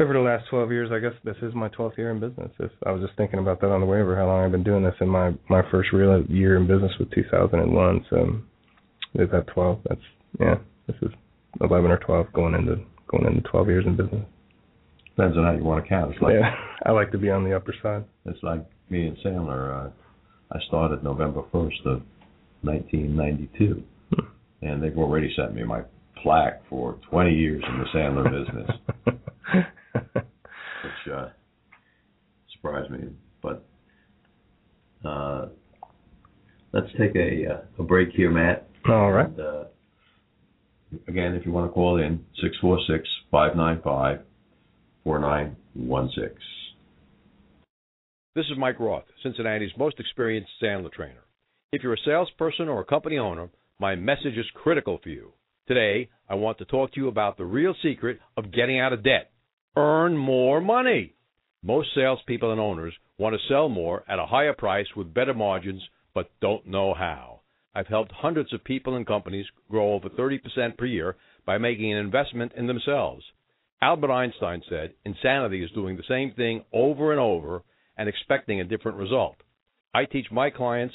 over the last 12 years. I guess this is my 12th year in business. If I was just thinking about that on the way over, how long I've been doing this, and my my first real year in business was 2001. So is that 12? That's yeah. This is 11 or 12 going into going into 12 years in business. Depends on how you want to count. It's like yeah, I like to be on the upper side. it's like me and Sandler. Uh, I started November first of 1992, Hmm. and they've already sent me my plaque for 20 years in the Sandler business, which uh, surprised me. But uh, let's take a uh, a break here, Matt. All right. And, uh, again, if you want to call in, 646 595 4916. This is Mike Roth, Cincinnati's most experienced Sandler trainer. If you're a salesperson or a company owner, my message is critical for you. Today, I want to talk to you about the real secret of getting out of debt. Earn more money. Most salespeople and owners want to sell more at a higher price with better margins, but don't know how. I've helped hundreds of people and companies grow over 30% per year by making an investment in themselves. Albert Einstein said, Insanity is doing the same thing over and over and expecting a different result. I teach my clients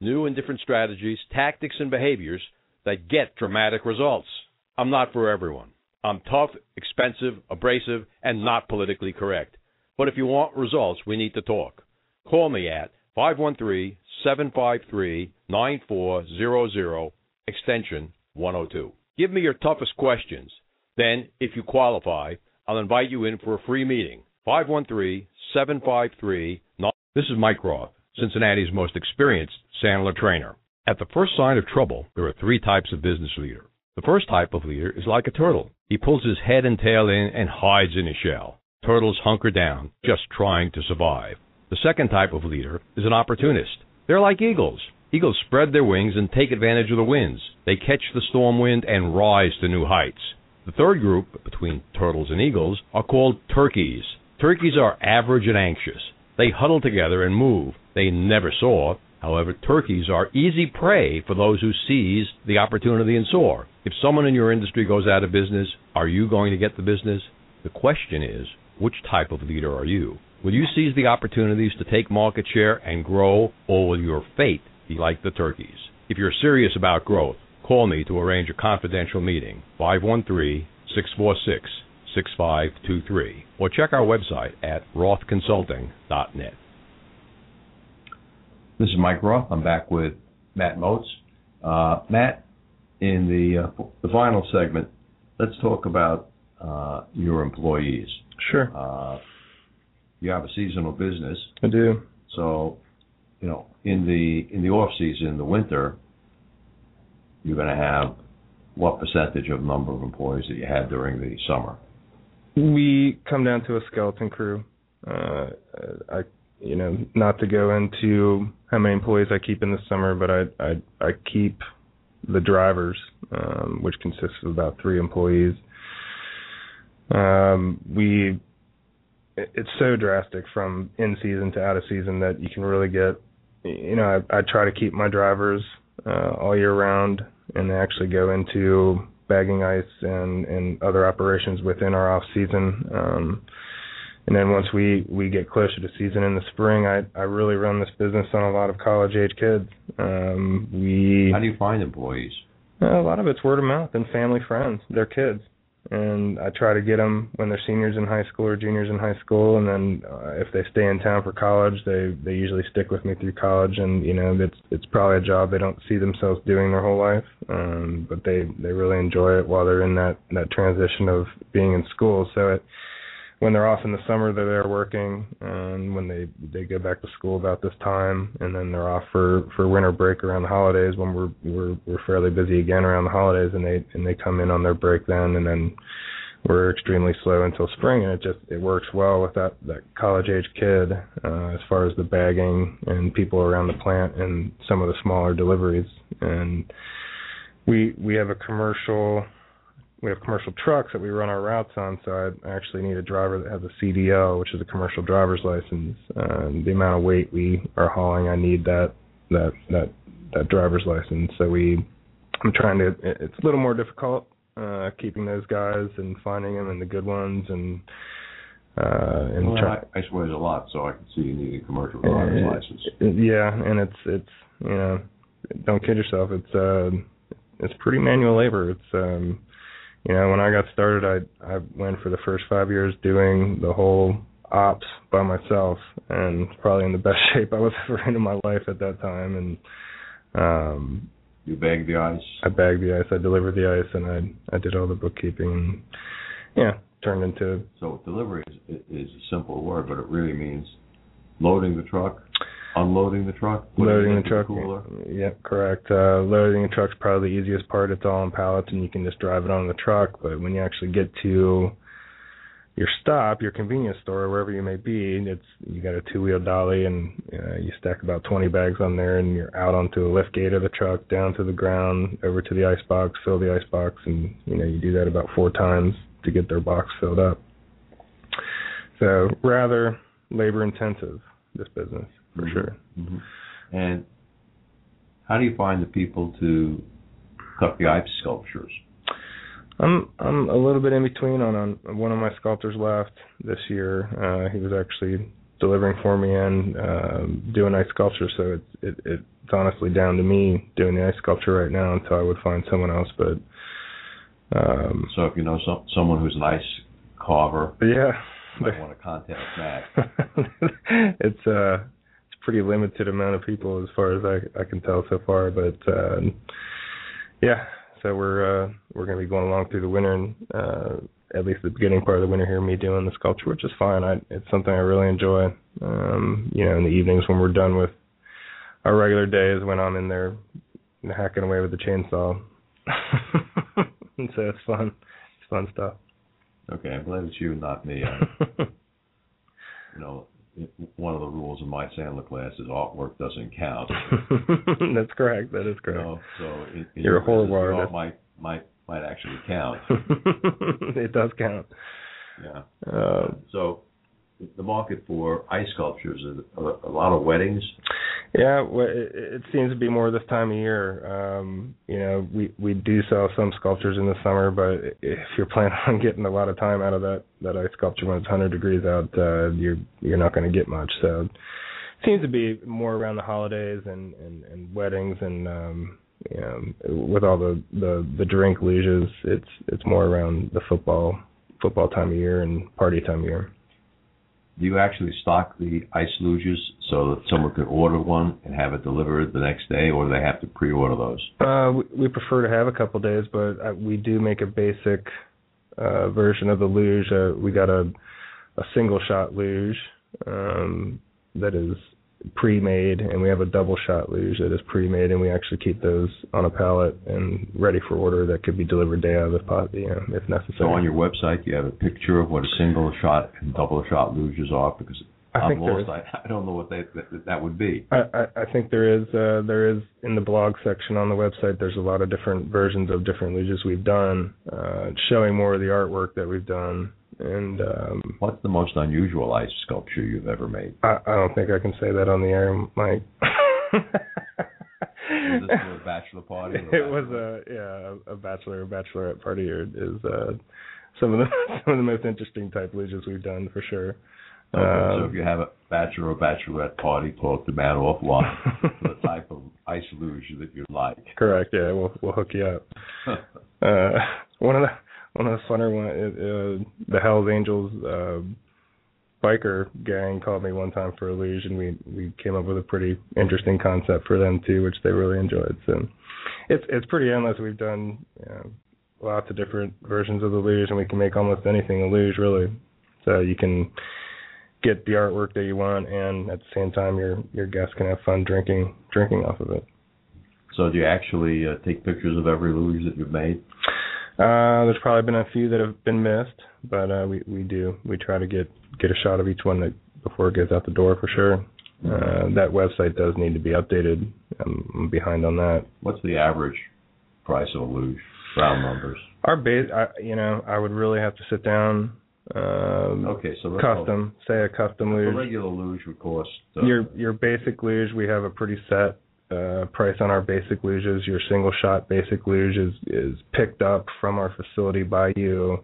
new and different strategies, tactics, and behaviors that get dramatic results. I'm not for everyone. I'm tough, expensive, abrasive, and not politically correct. But if you want results, we need to talk. Call me at 513 753 9400, extension 102. Give me your toughest questions. Then, if you qualify, I'll invite you in for a free meeting. 513 753 This is Mike Roth, Cincinnati's most experienced Sandler trainer. At the first sign of trouble, there are three types of business leader. The first type of leader is like a turtle. He pulls his head and tail in and hides in his shell. Turtles hunker down, just trying to survive. The second type of leader is an opportunist. They're like eagles. Eagles spread their wings and take advantage of the winds. They catch the storm wind and rise to new heights. The third group, between turtles and eagles, are called turkeys. Turkeys are average and anxious. They huddle together and move. They never soar. However, turkeys are easy prey for those who seize the opportunity and soar. If someone in your industry goes out of business, are you going to get the business? The question is, which type of leader are you? Will you seize the opportunities to take market share and grow, or will your fate be like the turkeys? If you're serious about growth, call me to arrange a confidential meeting, 513 646 6523, or check our website at rothconsulting.net. This is Mike Roth. I'm back with Matt Motz. Uh, Matt, in the uh, the final segment, let's talk about uh, your employees. Sure. You have a seasonal business, I do. so you know in the in the off season, the winter, you're going to have what percentage of number of employees that you had during the summer? We come down to a skeleton crew. Uh, I, you know, not to go into how many employees I keep in the summer, but I I, I keep the drivers, um, which consists of about three employees. Um, we, it's so drastic from in season to out of season that you can really get. You know, I, I try to keep my drivers uh, all year round, and they actually go into bagging ice and and other operations within our off season. Um, and then once we we get closer to season in the spring, I I really run this business on a lot of college age kids. Um, we How do you find employees? a lot of it's word of mouth and family friends. They're kids, and I try to get them when they're seniors in high school or juniors in high school, and then uh, if they stay in town for college, they they usually stick with me through college. And you know, it's it's probably a job they don't see themselves doing their whole life, um, but they they really enjoy it while they're in that that transition of being in school. So it when they're off in the summer they're there working and when they they go back to school about this time and then they're off for for winter break around the holidays when we're we're we're fairly busy again around the holidays and they and they come in on their break then and then we're extremely slow until spring and it just it works well with that that college age kid uh as far as the bagging and people around the plant and some of the smaller deliveries. And we we have a commercial we have commercial trucks that we run our routes on, so I actually need a driver that has a CDL, which is a commercial driver's license. Um, the amount of weight we are hauling, I need that that that that driver's license. So we, I'm trying to. It's a little more difficult uh, keeping those guys and finding them and the good ones and. Uh, and well, try, I, I swear a lot, so I can see you need a commercial driver's uh, license. Yeah, and it's it's you know, don't kid yourself. It's uh, it's pretty manual labor. It's um, you know, when I got started, I I went for the first five years doing the whole ops by myself, and probably in the best shape I was ever in in my life at that time. And um, you bagged the ice. I bagged the ice. I delivered the ice, and I I did all the bookkeeping. And, yeah, turned into. So delivery is, is a simple word, but it really means loading the truck, unloading the truck, loading the truck. cooler. Yep, correct. Uh, loading the truck's probably the easiest part. It's all on pallets, and you can just drive it on the truck. But when you actually get to your stop, your convenience store, wherever you may be, it's you got a two wheel dolly, and uh, you stack about 20 bags on there, and you're out onto the lift gate of the truck, down to the ground, over to the ice box, fill the ice box, and you know you do that about four times to get their box filled up. So rather labor intensive, this business for Mhm. sure. hmm And how do you find the people to cut the ice sculptures? I'm I'm a little bit in between on on one of my sculptors left this year. Uh he was actually delivering for me and um doing ice sculpture so it's it, it's honestly down to me doing the ice sculpture right now until I would find someone else but um So if you know some, someone who's an ice carver, yeah you might want to contact Matt. it's uh it's a pretty limited amount of people as far as I I can tell so far but uh yeah. So we're uh we're going to be going along through the winter and uh at least the beginning part of the winter here me doing the sculpture which is fine. I it's something I really enjoy. Um you know in the evenings when we're done with our regular days when I'm in there hacking away with the chainsaw. And so it's fun. It's fun stuff. Okay, I'm glad it's you, not me. I, you know, one of the rules in my Sandler class is artwork doesn't count. That's correct. That is correct. so in, in You're your a horrible artist. might might might actually count. it does count. Yeah. Uh, So the market for ice sculptures is a, a lot of weddings. Yeah, well, it, it seems to be more this time of year. Um, you know, we we do sell some sculptures in the summer, but if you're planning on getting a lot of time out of that that ice sculpture when it's 100 degrees out, uh, you're you're not going to get much. So it seems to be more around the holidays and and, and weddings and um, you with all the the the drink luges, it's it's more around the football football time of year and party time of year. Do you actually stock the ice luges so that someone could order one and have it delivered the next day, or do they have to pre-order those? Uh, we, prefer to have a couple days, but uh, we do make a basic uh, version of the luge. Uh, we got a a single shot luge um, that is pre-made, and we have a double shot luge that is pre-made, and we actually keep those on a pallet and ready for order that could be delivered day of if you know, if necessary. So on your website, you have a picture of what a single shot and double shot luges are? Off because I I'm think there lost. I, I don't know what they, that, that would be. I, I, I think there is uh, there is in the blog section on the website. There's a lot of different versions of different luges we've done, uh, showing more of the artwork that we've done. And um, What's the most unusual ice sculpture you've ever made? I, I don't think I can say that on the air, Mike. Was this a bachelor party? or it was a yeah a bachelor or bachelorette party or is uh, some of the some of the most interesting type luges we've done for sure. Okay, so Um, if you have a bachelor or bachelorette party, talk to Matt offline for the type of ice luge that you like. Correct. Yeah, we'll we'll hook you up. Uh, one of the one of the funner one, uh, the Hell's Angels uh, biker gang called me one time for a luge, and we we came up with a pretty interesting concept for them too, which they really enjoyed. So it's it's pretty endless. We've done you know, lots of different versions of the luge, and we can make almost anything a luge really. So you can get the artwork that you want, and at the same time, your your guests can have fun drinking drinking off of it. So do you actually uh, take pictures of every luge that you've made? Uh, there's probably been a few that have been missed, but uh, we we do we try to get get a shot of each one that before it goes out the door for sure. Uh, that website does need to be updated. I'm, I'm behind on that. What's the average price of a luge? round numbers. Our base, I, you know, I would really have to sit down. Um, Okay, so custom, say a custom luge. A regular luge would cost. Uh, Your your basic luge, we have a pretty set uh, price on our basic luges. Your single shot basic luge is is picked up from our facility by you.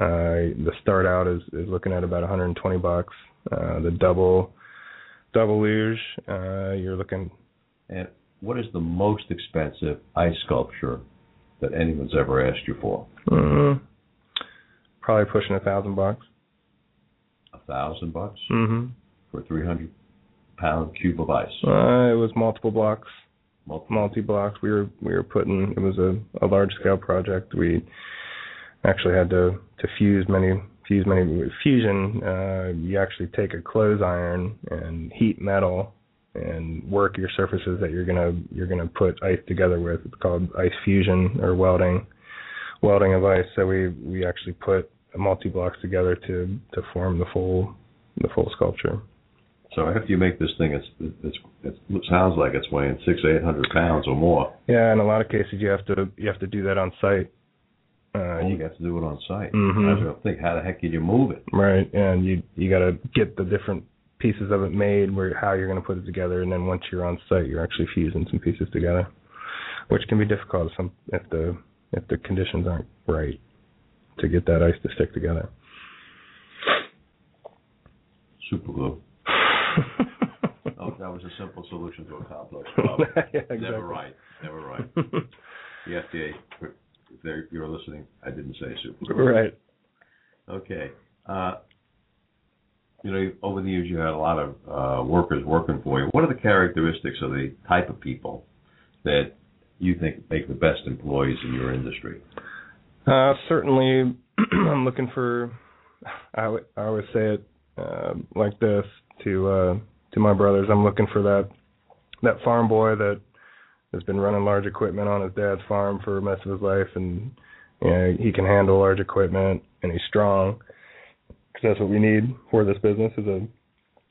Uh, the start out is is looking at about 120 bucks. Uh, the double double luge, uh, you're looking And what is the most expensive ice sculpture that anyone's ever asked you for? mm, probably pushing a thousand bucks. A thousand bucks hmm for three hundred pound cube of ice. Uh, it was multiple blocks. Multi blocks. We were we were putting it was a, a large scale project. We actually had to to fuse many fuse many fusion. Uh, you actually take a clothes iron and heat metal and work your surfaces that you're gonna you're gonna put ice together with. It's called ice fusion or welding welding of ice. So we we actually put multi blocks together to to form the full the full sculpture. So after you make this thing, it's, it's it sounds like it's weighing six eight hundred pounds or more. Yeah, in a lot of cases you have to you have to do that on site. Uh, you got to do it on site. Mhm. I was gonna think, how the heck can you move it? Right, and you you got to get the different pieces of it made, where how you're going to put it together, and then once you're on site, you're actually fusing some pieces together, which can be difficult if some if the if the conditions aren't right to get that ice to stick together. Super glue. Oh, that was a simple solution to a complex problem. yeah, exactly. Never right. Never right. The FDA, if you're listening, I didn't say super right. Okay. Uh, you know, over the years you had a lot of uh, workers working for you. What are the characteristics of the type of people that you think make the best employees in your industry? Uh, certainly, I'm looking for. I I always say it uh, like this to uh, to my brothers. I'm looking for that that farm boy that has been running large equipment on his dad's farm for most of his life, and you know, he can handle large equipment and he's strong. Because that's what we need for this business is a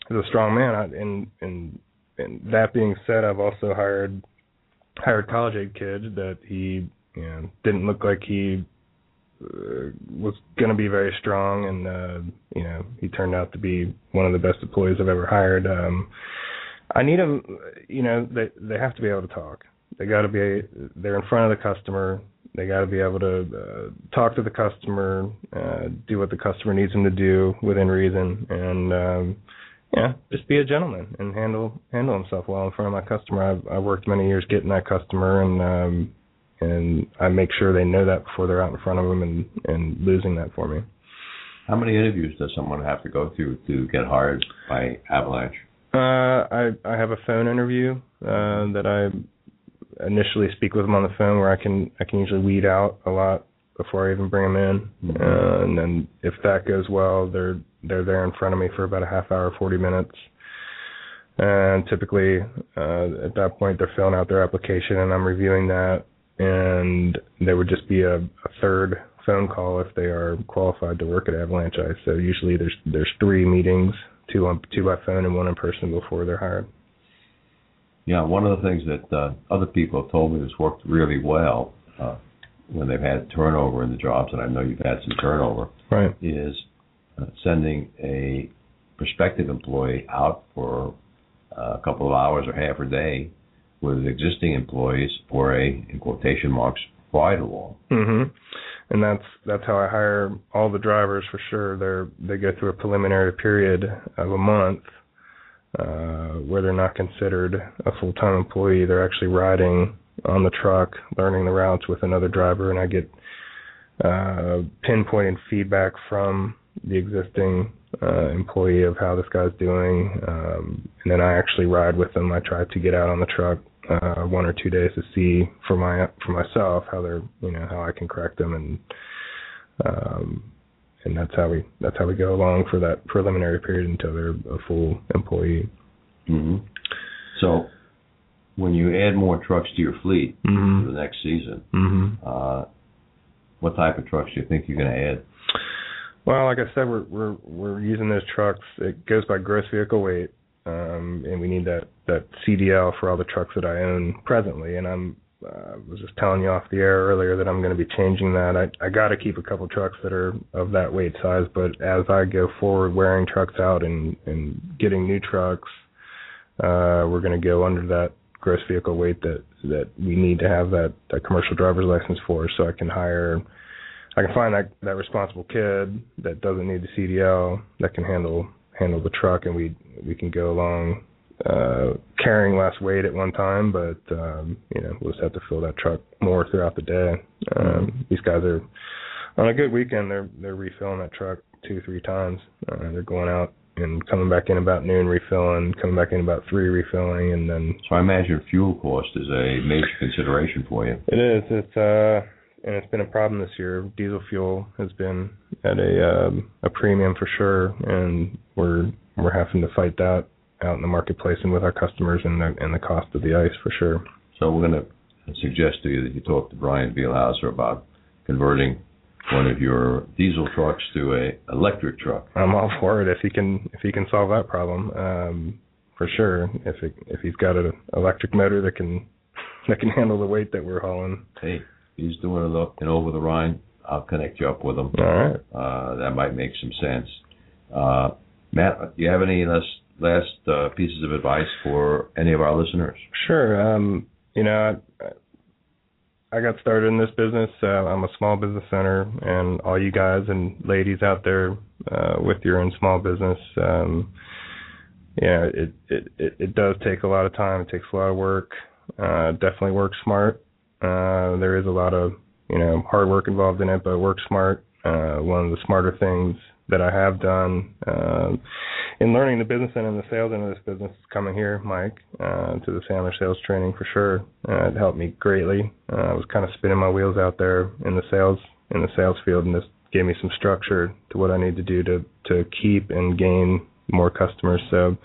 is a strong man. I, and and and that being said, I've also hired hired college age kids that he you know didn't look like he was going to be very strong, and uh, you know he turned out to be one of the best employees I've ever hired. Um, I need them, you know, they they have to be able to talk. They got to be they're in front of the customer. They got to be able to uh, talk to the customer, uh, do what the customer needs them to do within reason, and um, yeah, just be a gentleman and handle handle himself well in front of my customer. I've I worked many years getting that customer, and um, and I make sure they know that before they're out in front of them and and losing that for me. How many interviews does someone have to go through to get hired by Avalanche? Uh, I I have a phone interview uh, that I initially speak with them on the phone, where I can I can usually weed out a lot before I even bring them in, Mhm. uh, and then if that goes well, they're they're there in front of me for about a half hour, forty minutes. And typically, uh, at that point, they're filling out their application, and I'm reviewing that. And there would just be a, a third phone call if they are qualified to work at Avalanche Ice. So usually, there's there's three meetings, two on two by phone and one in person before they're hired. Yeah, one of the things that uh, other people have told me has worked really well uh, when they've had turnover in the jobs, and I know you've had some turnover, Right. is uh, sending a prospective employee out for uh, a couple of hours or half a day with existing employees for a, in quotation marks, ride along. Mhm. And that's that's how I hire all the drivers for sure. They're they go through a preliminary period of a month uh where they're not considered a full-time employee. They're actually riding on the truck, learning the routes with another driver and I get uh pinpointed feedback from the existing uh employee of how this guy's doing um and then I actually ride with them. I try to get out on the truck uh one or two days to see for my for myself how they're you know how I can correct them and um and that's how we that's how we go along for that preliminary period until they're a full employee. hmm So, when you add more trucks to your fleet for Mhm. the next season, Mhm. uh, what type of trucks do you think you're going to add? Well, like I said, we're we're we're using those trucks. It goes by gross vehicle weight, um, and we need that that CDL for all the trucks that I own presently. And I'm uh, was just telling you off the air earlier that I'm going to be changing that. I I got to keep a couple trucks that are of that weight size, but as I go forward, wearing trucks out and and getting new trucks, uh, we're going to go under that gross vehicle weight that that we need to have that that commercial driver's license for, so I can hire. I can find that that responsible kid that doesn't need the CDL that can handle handle the truck, and we we can go along uh, carrying less weight at one time, but um, you know we'll just have to fill that truck more throughout the day. Um, mm-hmm. These guys are on a good weekend. They're they're refilling that truck two three times. Uh, they're going out and coming back in about noon refilling, coming back in about three refilling, and then. So I imagine fuel cost is a major consideration for you. It is. It's uh, and it's been a problem this year. Diesel fuel has been at a um, a premium for sure, and we're we're having to fight that out in the marketplace and with our customers and the and the cost of the ice for sure. So we're going to suggest to you that you talk to Brian Bielhauser about converting one of your diesel trucks to a electric truck. I'm all for it if he can if he can solve that problem. Um, for sure. If it, if he's got an electric motor that can that can handle the weight that we're hauling. Hey, he's doing it up and over the Rhine. I'll connect you up with him. All right. Uh, that might make some sense. Uh, Matt, do you have any last last uh, pieces of advice for any of our listeners? Sure. Um, you know, I, I got started in this business. Uh, I'm a small business owner, and all you guys and ladies out there uh, with your own small business, um, yeah, it, it it it does take a lot of time. It takes a lot of work. Uh, definitely work smart. Uh, there is a lot of you know hard work involved in it, but work smart. Uh, one of the smarter things that I have done uh, in learning the business and in the sales end of this business is coming here, Mike, uh, to the Sandler sales training for sure. Uh, it helped me greatly. Uh, I was kind of spinning my wheels out there in the sales in the sales field, and this gave me some structure to what I need to do to to keep and gain more customers. So,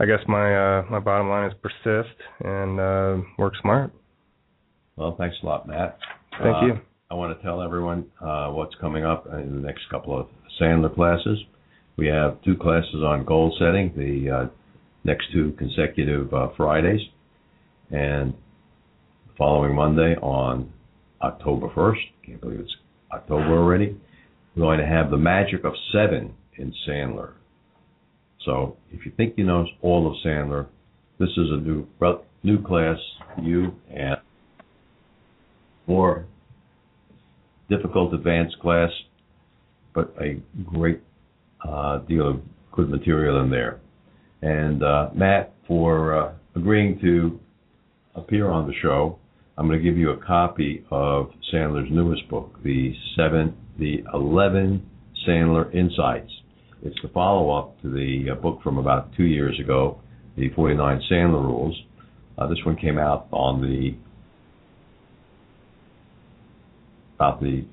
I guess my uh, my bottom line is persist and uh, work smart. Well, thanks a lot, Matt. Thank uh, you. I want to tell everyone uh, what's coming up in the next couple of Sandler classes. We have two classes on goal setting, the uh, next two consecutive uh, Fridays, and the following Monday on October 1st. Can't believe it's October already. We're going to have the magic of seven in Sandler. So if you think you know all of Sandler, this is a new new class you and more difficult advanced class, but a great uh, deal of good material in there. And uh, Matt, for uh, agreeing to appear on the show, I'm going to give you a copy of Sandler's newest book, the seven, the eleven Sandler Insights. It's the follow-up to the uh, book from about two years ago, the 49 Sandler Rules. Uh, this one came out on the about the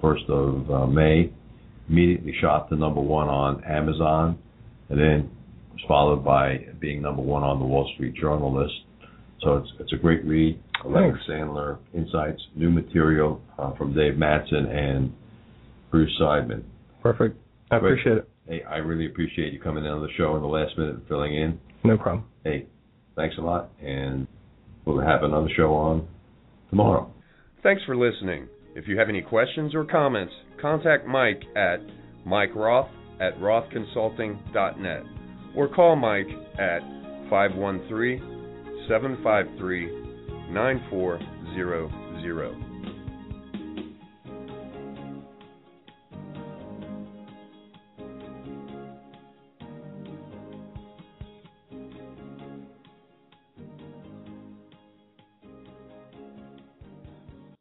first of uh, May. Immediately shot to number one on Amazon, and then was followed by being number one on the Wall Street Journal list. So it's it's a great read. Leonard Sandler Insights, new material uh, from Dave Mattson and Bruce Seidman. Perfect. I great. appreciate it. Hey, I really appreciate you coming in on the show in the last minute and filling in. No problem. Hey, thanks a lot, and we'll have another show on tomorrow. Thanks for listening. If you have any questions or comments, contact Mike at Mike Roth at rothconsulting.net or call Mike at 513 753 9400.